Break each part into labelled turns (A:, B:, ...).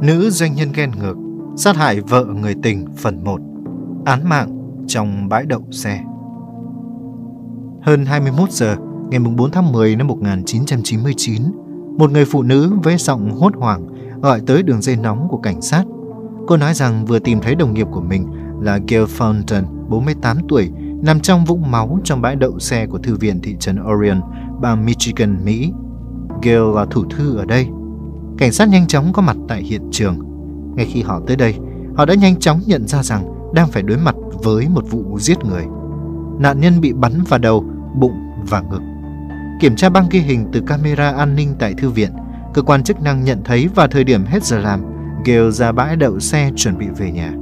A: Nữ doanh nhân ghen ngược sát hại vợ người tình phần 1 Án mạng trong bãi đậu xe Hơn 21 giờ, ngày 4 tháng 10 năm 1999, một người phụ nữ với giọng hốt hoảng gọi tới đường dây nóng của cảnh sát. Cô nói rằng vừa tìm thấy đồng nghiệp của mình là Gail Fountain, 48 tuổi, nằm trong vũng máu trong bãi đậu xe của thư viện thị trấn Orion, bang Michigan, Mỹ. Gail là thủ thư ở đây. Cảnh sát nhanh chóng có mặt tại hiện trường. Ngay khi họ tới đây, họ đã nhanh chóng nhận ra rằng đang phải đối mặt với một vụ giết người. Nạn nhân bị bắn vào đầu, bụng và ngực. Kiểm tra băng ghi hình từ camera an ninh tại thư viện, cơ quan chức năng nhận thấy vào thời điểm hết giờ làm, Gail ra bãi đậu xe chuẩn bị về nhà.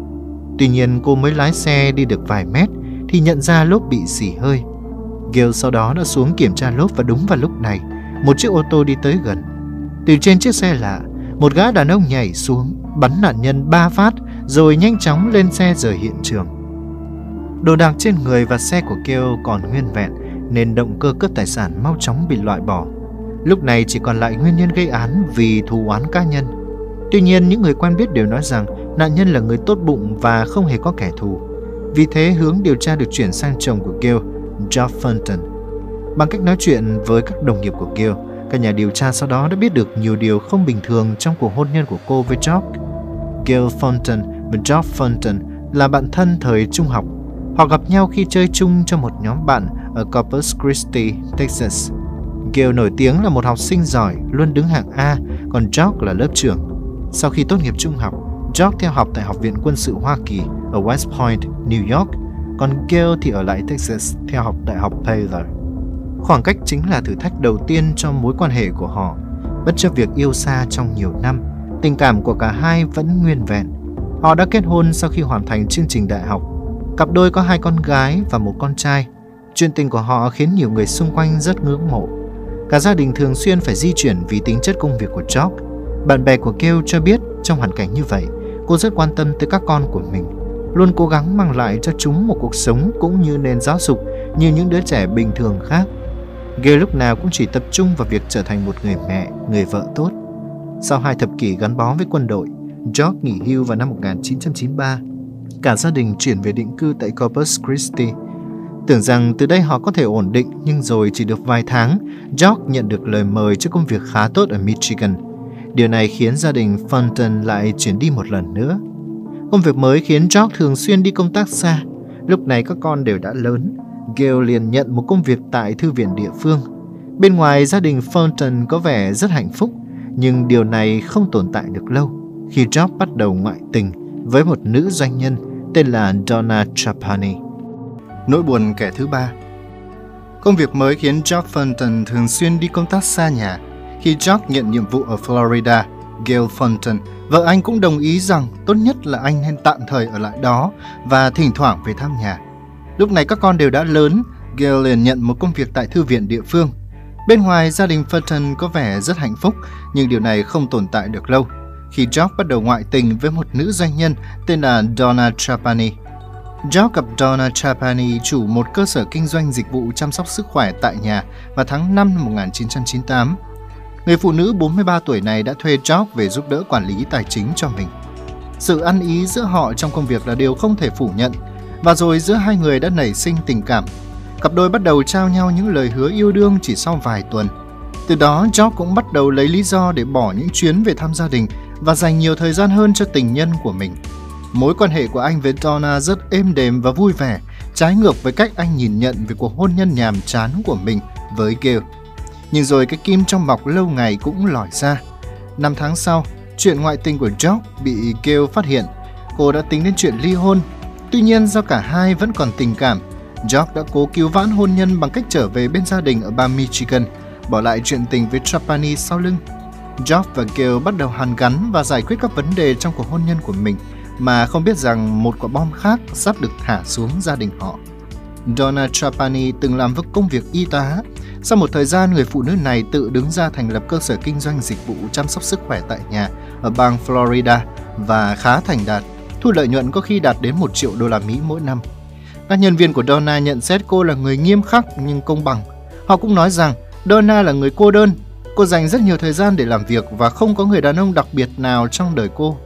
A: Tuy nhiên cô mới lái xe đi được vài mét thì nhận ra lốp bị xỉ hơi. Gail sau đó đã xuống kiểm tra lốp và đúng vào lúc này, một chiếc ô tô đi tới gần. Từ trên chiếc xe lạ, một gã đàn ông nhảy xuống, bắn nạn nhân ba phát rồi nhanh chóng lên xe rời hiện trường. Đồ đạc trên người và xe của Keo còn nguyên vẹn nên động cơ cướp tài sản mau chóng bị loại bỏ. Lúc này chỉ còn lại nguyên nhân gây án vì thù oán cá nhân. Tuy nhiên những người quen biết đều nói rằng nạn nhân là người tốt bụng và không hề có kẻ thù. Vì thế hướng điều tra được chuyển sang chồng của Gil, Geoff Fenton. Bằng cách nói chuyện với các đồng nghiệp của Gil, các nhà điều tra sau đó đã biết được nhiều điều không bình thường trong cuộc hôn nhân của cô với Jock. Gail Fonten và Jock Fonten là bạn thân thời trung học. Họ gặp nhau khi chơi chung cho một nhóm bạn ở Corpus Christi, Texas. Gail nổi tiếng là một học sinh giỏi, luôn đứng hạng A, còn Jock là lớp trưởng. Sau khi tốt nghiệp trung học, Jock theo học tại Học viện Quân sự Hoa Kỳ ở West Point, New York, còn Gail thì ở lại Texas theo học Đại học Baylor. Khoảng cách chính là thử thách đầu tiên cho mối quan hệ của họ, bất chấp việc yêu xa trong nhiều năm. Tình cảm của cả hai vẫn nguyên vẹn. Họ đã kết hôn sau khi hoàn thành chương trình đại học. Cặp đôi có hai con gái và một con trai. Chuyện tình của họ khiến nhiều người xung quanh rất ngưỡng mộ. Cả gia đình thường xuyên phải di chuyển vì tính chất công việc của George. Bạn bè của Kêu cho biết trong hoàn cảnh như vậy, cô rất quan tâm tới các con của mình, luôn cố gắng mang lại cho chúng một cuộc sống cũng như nền giáo dục như những đứa trẻ bình thường khác. Gail lúc nào cũng chỉ tập trung vào việc trở thành một người mẹ, người vợ tốt. Sau hai thập kỷ gắn bó với quân đội, George nghỉ hưu vào năm 1993. Cả gia đình chuyển về định cư tại Corpus Christi. Tưởng rằng từ đây họ có thể ổn định, nhưng rồi chỉ được vài tháng, George nhận được lời mời cho công việc khá tốt ở Michigan. Điều này khiến gia đình Fulton lại chuyển đi một lần nữa. Công việc mới khiến George thường xuyên đi công tác xa. Lúc này các con đều đã lớn, Gail liền nhận một công việc tại thư viện địa phương. Bên ngoài gia đình Fulton có vẻ rất hạnh phúc, nhưng điều này không tồn tại được lâu khi Job bắt đầu ngoại tình với một nữ doanh nhân tên là Donna Trapani. Nỗi buồn kẻ thứ ba Công việc mới khiến Job Fulton thường xuyên đi công tác xa nhà. Khi Job nhận nhiệm vụ ở Florida, Gail Fulton, vợ anh cũng đồng ý rằng tốt nhất là anh nên tạm thời ở lại đó và thỉnh thoảng về thăm nhà. Lúc này các con đều đã lớn, Gail liền nhận một công việc tại thư viện địa phương. Bên ngoài, gia đình Fulton có vẻ rất hạnh phúc, nhưng điều này không tồn tại được lâu. Khi George bắt đầu ngoại tình với một nữ doanh nhân tên là Donna Trapani. George gặp Donna Trapani, chủ một cơ sở kinh doanh dịch vụ chăm sóc sức khỏe tại nhà vào tháng 5 năm 1998. Người phụ nữ 43 tuổi này đã thuê George về giúp đỡ quản lý tài chính cho mình. Sự ăn ý giữa họ trong công việc là điều không thể phủ nhận, và rồi giữa hai người đã nảy sinh tình cảm. Cặp đôi bắt đầu trao nhau những lời hứa yêu đương chỉ sau vài tuần. Từ đó, George cũng bắt đầu lấy lý do để bỏ những chuyến về thăm gia đình và dành nhiều thời gian hơn cho tình nhân của mình. Mối quan hệ của anh với Donna rất êm đềm và vui vẻ, trái ngược với cách anh nhìn nhận về cuộc hôn nhân nhàm chán của mình với Gail. Nhưng rồi cái kim trong bọc lâu ngày cũng lòi ra. Năm tháng sau, chuyện ngoại tình của George bị Gail phát hiện. Cô đã tính đến chuyện ly hôn Tuy nhiên do cả hai vẫn còn tình cảm, George đã cố cứu vãn hôn nhân bằng cách trở về bên gia đình ở bang Michigan, bỏ lại chuyện tình với Trapani sau lưng. George và Gail bắt đầu hàn gắn và giải quyết các vấn đề trong cuộc hôn nhân của mình mà không biết rằng một quả bom khác sắp được thả xuống gia đình họ. Donna Trapani từng làm với công việc y tá. Sau một thời gian, người phụ nữ này tự đứng ra thành lập cơ sở kinh doanh dịch vụ chăm sóc sức khỏe tại nhà ở bang Florida và khá thành đạt thu lợi nhuận có khi đạt đến 1 triệu đô la Mỹ mỗi năm. Các nhân viên của Donna nhận xét cô là người nghiêm khắc nhưng công bằng. Họ cũng nói rằng Donna là người cô đơn. Cô dành rất nhiều thời gian để làm việc và không có người đàn ông đặc biệt nào trong đời cô.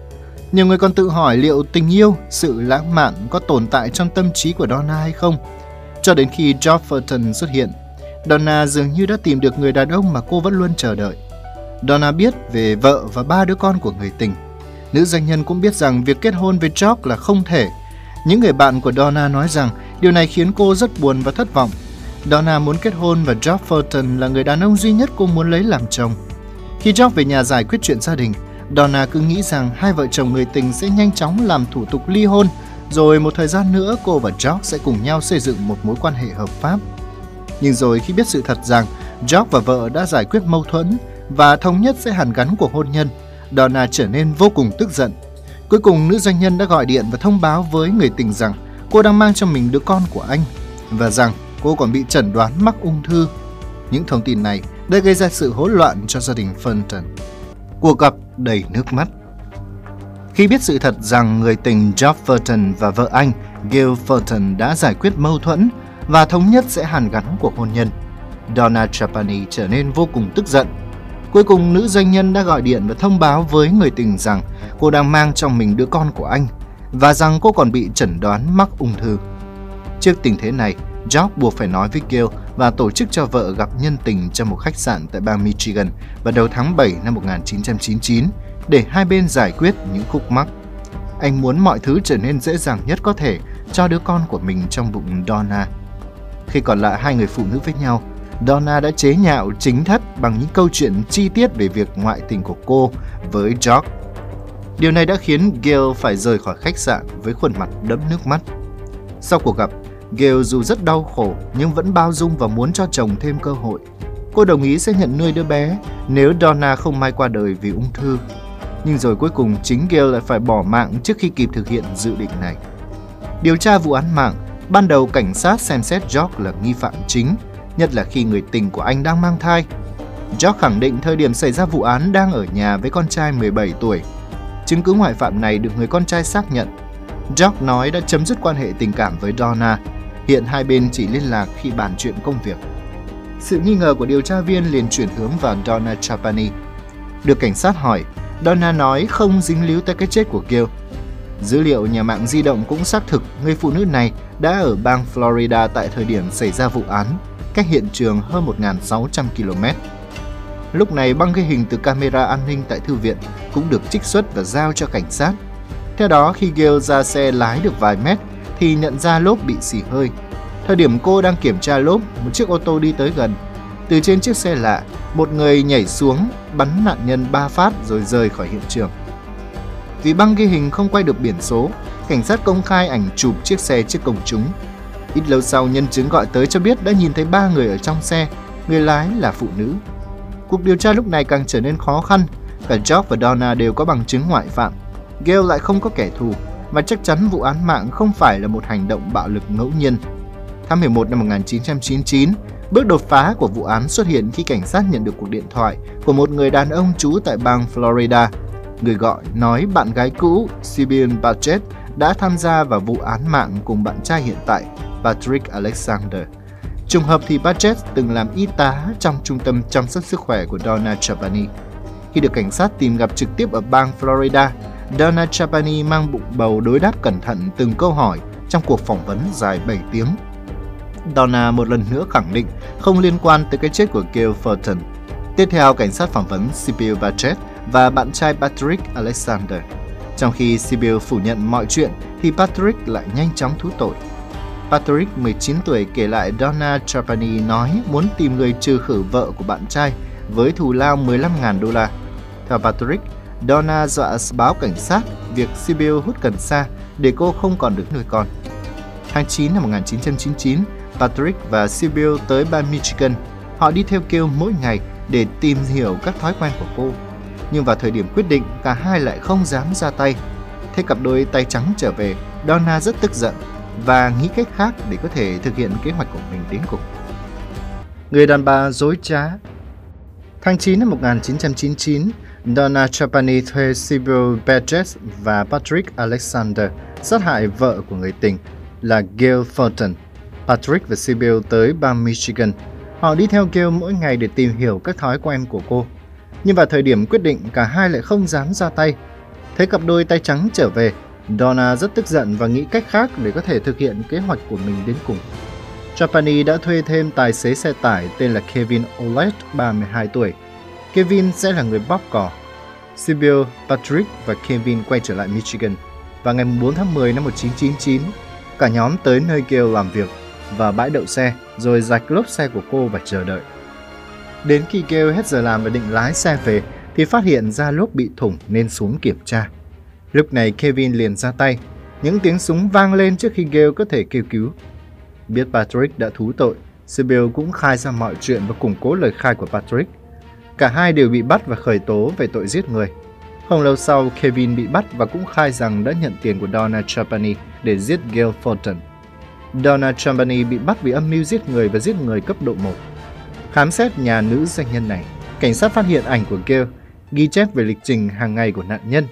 A: Nhiều người còn tự hỏi liệu tình yêu, sự lãng mạn có tồn tại trong tâm trí của Donna hay không. Cho đến khi Jofferton Fulton xuất hiện, Donna dường như đã tìm được người đàn ông mà cô vẫn luôn chờ đợi. Donna biết về vợ và ba đứa con của người tình. Nữ doanh nhân cũng biết rằng việc kết hôn với George là không thể. Những người bạn của Donna nói rằng điều này khiến cô rất buồn và thất vọng. Donna muốn kết hôn và George Fulton là người đàn ông duy nhất cô muốn lấy làm chồng. Khi George về nhà giải quyết chuyện gia đình, Donna cứ nghĩ rằng hai vợ chồng người tình sẽ nhanh chóng làm thủ tục ly hôn, rồi một thời gian nữa cô và George sẽ cùng nhau xây dựng một mối quan hệ hợp pháp. Nhưng rồi khi biết sự thật rằng George và vợ đã giải quyết mâu thuẫn và thống nhất sẽ hàn gắn cuộc hôn nhân, Donna trở nên vô cùng tức giận. Cuối cùng, nữ doanh nhân đã gọi điện và thông báo với người tình rằng cô đang mang cho mình đứa con của anh và rằng cô còn bị chẩn đoán mắc ung thư. Những thông tin này đã gây ra sự hỗn loạn cho gia đình Fulton. Cuộc gặp đầy nước mắt. Khi biết sự thật rằng người tình Geoff Fulton và vợ anh Gail Fulton đã giải quyết mâu thuẫn và thống nhất sẽ hàn gắn cuộc hôn nhân, Donna Trapani trở nên vô cùng tức giận. Cuối cùng, nữ doanh nhân đã gọi điện và thông báo với người tình rằng cô đang mang trong mình đứa con của anh và rằng cô còn bị chẩn đoán mắc ung thư. Trước tình thế này, George buộc phải nói với Gail và tổ chức cho vợ gặp nhân tình trong một khách sạn tại bang Michigan vào đầu tháng 7 năm 1999 để hai bên giải quyết những khúc mắc. Anh muốn mọi thứ trở nên dễ dàng nhất có thể cho đứa con của mình trong bụng Donna. Khi còn lại hai người phụ nữ với nhau, Donna đã chế nhạo chính thất bằng những câu chuyện chi tiết về việc ngoại tình của cô với George. Điều này đã khiến Gail phải rời khỏi khách sạn với khuôn mặt đẫm nước mắt. Sau cuộc gặp, Gail dù rất đau khổ nhưng vẫn bao dung và muốn cho chồng thêm cơ hội. Cô đồng ý sẽ nhận nuôi đứa bé nếu Donna không may qua đời vì ung thư. Nhưng rồi cuối cùng chính Gail lại phải bỏ mạng trước khi kịp thực hiện dự định này. Điều tra vụ án mạng, ban đầu cảnh sát xem xét George là nghi phạm chính, nhất là khi người tình của anh đang mang thai. Jock khẳng định thời điểm xảy ra vụ án đang ở nhà với con trai 17 tuổi. Chứng cứ ngoại phạm này được người con trai xác nhận. Jock nói đã chấm dứt quan hệ tình cảm với Donna Hiện hai bên chỉ liên lạc khi bàn chuyện công việc. Sự nghi ngờ của điều tra viên liền chuyển hướng vào Donna Trapani. Được cảnh sát hỏi, Donna nói không dính líu tới cái chết của Gil. Dữ liệu nhà mạng di động cũng xác thực người phụ nữ này đã ở bang Florida tại thời điểm xảy ra vụ án, cách hiện trường hơn 1.600 km. Lúc này băng ghi hình từ camera an ninh tại thư viện cũng được trích xuất và giao cho cảnh sát. Theo đó, khi Gail ra xe lái được vài mét thì nhận ra lốp bị xì hơi. Thời điểm cô đang kiểm tra lốp, một chiếc ô tô đi tới gần. Từ trên chiếc xe lạ, một người nhảy xuống, bắn nạn nhân ba phát rồi rời khỏi hiện trường. Vì băng ghi hình không quay được biển số, cảnh sát công khai ảnh chụp chiếc xe trước công chúng. Ít lâu sau, nhân chứng gọi tới cho biết đã nhìn thấy ba người ở trong xe, người lái là phụ nữ. Cuộc điều tra lúc này càng trở nên khó khăn, cả George và Donna đều có bằng chứng ngoại phạm. Gail lại không có kẻ thù, và chắc chắn vụ án mạng không phải là một hành động bạo lực ngẫu nhiên. Tháng 11 năm 1999, bước đột phá của vụ án xuất hiện khi cảnh sát nhận được cuộc điện thoại của một người đàn ông trú tại bang Florida. Người gọi nói bạn gái cũ Sibyl Budget, đã tham gia vào vụ án mạng cùng bạn trai hiện tại Patrick Alexander. Trùng hợp thì Batchet từng làm y tá trong trung tâm chăm sóc sức khỏe của Donna Chapani. Khi được cảnh sát tìm gặp trực tiếp ở bang Florida, Donna Chapani mang bụng bầu đối đáp cẩn thận từng câu hỏi trong cuộc phỏng vấn dài 7 tiếng. Donna một lần nữa khẳng định không liên quan tới cái chết của Gail Fulton. Tiếp theo, cảnh sát phỏng vấn Sibyl Bachet và bạn trai Patrick Alexander. Trong khi Sibyl phủ nhận mọi chuyện, thì Patrick lại nhanh chóng thú tội. Patrick, 19 tuổi, kể lại Donna Trapani nói muốn tìm người trừ khử vợ của bạn trai với thù lao 15.000 đô la. Theo Patrick, Donna dọa báo cảnh sát việc Sibyl hút cần sa để cô không còn được nuôi con. Tháng 9 năm 1999, Patrick và Sibyl tới bang Michigan. Họ đi theo kêu mỗi ngày để tìm hiểu các thói quen của cô. Nhưng vào thời điểm quyết định, cả hai lại không dám ra tay. Thế cặp đôi tay trắng trở về, Donna rất tức giận và nghĩ cách khác để có thể thực hiện kế hoạch của mình đến cùng. Người đàn bà dối trá Tháng 9 năm 1999, Donna Trapani thuê Sibyl Badgett và Patrick Alexander sát hại vợ của người tình là Gail Fulton. Patrick và Sibyl tới bang Michigan. Họ đi theo Gail mỗi ngày để tìm hiểu các thói quen của cô. Nhưng vào thời điểm quyết định cả hai lại không dám ra tay. Thấy cặp đôi tay trắng trở về, Donna rất tức giận và nghĩ cách khác để có thể thực hiện kế hoạch của mình đến cùng. Trapani đã thuê thêm tài xế xe tải tên là Kevin Olet, 32 tuổi. Kevin sẽ là người bóp cò. Sibyl, Patrick và Kevin quay trở lại Michigan. Và ngày 4 tháng 10 năm 1999, cả nhóm tới nơi kêu làm việc và bãi đậu xe, rồi rạch lốp xe của cô và chờ đợi. Đến khi kêu hết giờ làm và định lái xe về, thì phát hiện ra lốp bị thủng nên xuống kiểm tra. Lúc này Kevin liền ra tay. Những tiếng súng vang lên trước khi Gale có thể kêu cứu. Biết Patrick đã thú tội, Sibyl cũng khai ra mọi chuyện và củng cố lời khai của Patrick. Cả hai đều bị bắt và khởi tố về tội giết người. Không lâu sau, Kevin bị bắt và cũng khai rằng đã nhận tiền của Donna Trapani để giết Gail Fulton. Donna Trapani bị bắt vì âm mưu giết người và giết người cấp độ 1. Khám xét nhà nữ doanh nhân này, cảnh sát phát hiện ảnh của Gail, ghi chép về lịch trình hàng ngày của nạn nhân,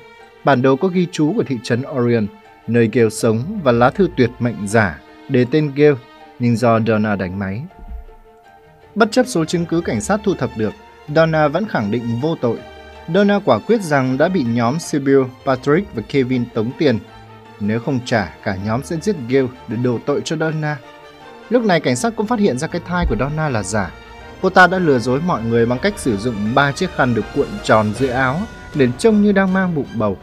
A: bản đồ có ghi chú của thị trấn Orion, nơi Gale sống và lá thư tuyệt mệnh giả để tên Gale, nhưng do Donna đánh máy. Bất chấp số chứng cứ cảnh sát thu thập được, Donna vẫn khẳng định vô tội. Donna quả quyết rằng đã bị nhóm Sibyl, Patrick và Kevin tống tiền. Nếu không trả, cả nhóm sẽ giết Gale để đổ tội cho Donna. Lúc này cảnh sát cũng phát hiện ra cái thai của Donna là giả. Cô ta đã lừa dối mọi người bằng cách sử dụng ba chiếc khăn được cuộn tròn dưới áo liền trông như đang mang bụng bầu.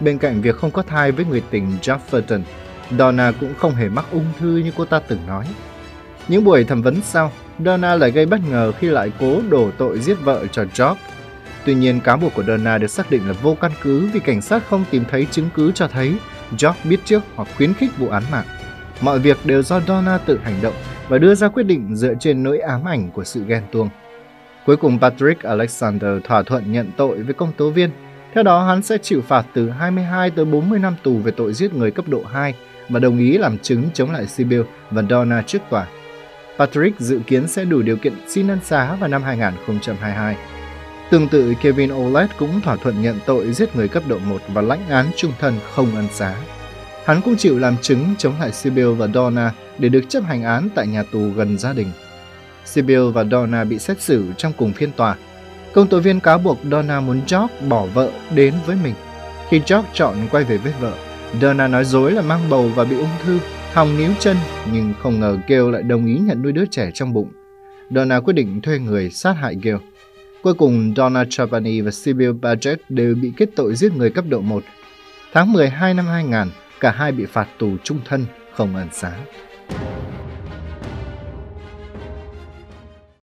A: Bên cạnh việc không có thai với người tình Jefferson, Donna cũng không hề mắc ung thư như cô ta từng nói. Những buổi thẩm vấn sau, Donna lại gây bất ngờ khi lại cố đổ tội giết vợ cho George. Tuy nhiên, cáo buộc của Donna được xác định là vô căn cứ vì cảnh sát không tìm thấy chứng cứ cho thấy George biết trước hoặc khuyến khích vụ án mạng. Mọi việc đều do Donna tự hành động và đưa ra quyết định dựa trên nỗi ám ảnh của sự ghen tuông. Cuối cùng Patrick Alexander thỏa thuận nhận tội với công tố viên. Theo đó, hắn sẽ chịu phạt từ 22 tới 40 năm tù về tội giết người cấp độ 2 và đồng ý làm chứng chống lại Sibyl và Donna trước tòa. Patrick dự kiến sẽ đủ điều kiện xin ân xá vào năm 2022. Tương tự, Kevin Olet cũng thỏa thuận nhận tội giết người cấp độ 1 và lãnh án trung thân không ân xá. Hắn cũng chịu làm chứng chống lại Sibyl và Donna để được chấp hành án tại nhà tù gần gia đình. Sibyl và Donna bị xét xử trong cùng phiên tòa. Công tố viên cáo buộc Donna muốn George bỏ vợ đến với mình. Khi George chọn quay về với vợ, Donna nói dối là mang bầu và bị ung thư, hòng níu chân, nhưng không ngờ Gail lại đồng ý nhận nuôi đứa trẻ trong bụng. Donna quyết định thuê người sát hại Gail. Cuối cùng, Donna Trapani và Sibyl Badgett đều bị kết tội giết người cấp độ 1. Tháng 12 năm 2000, cả hai bị phạt tù trung thân, không ẩn xá.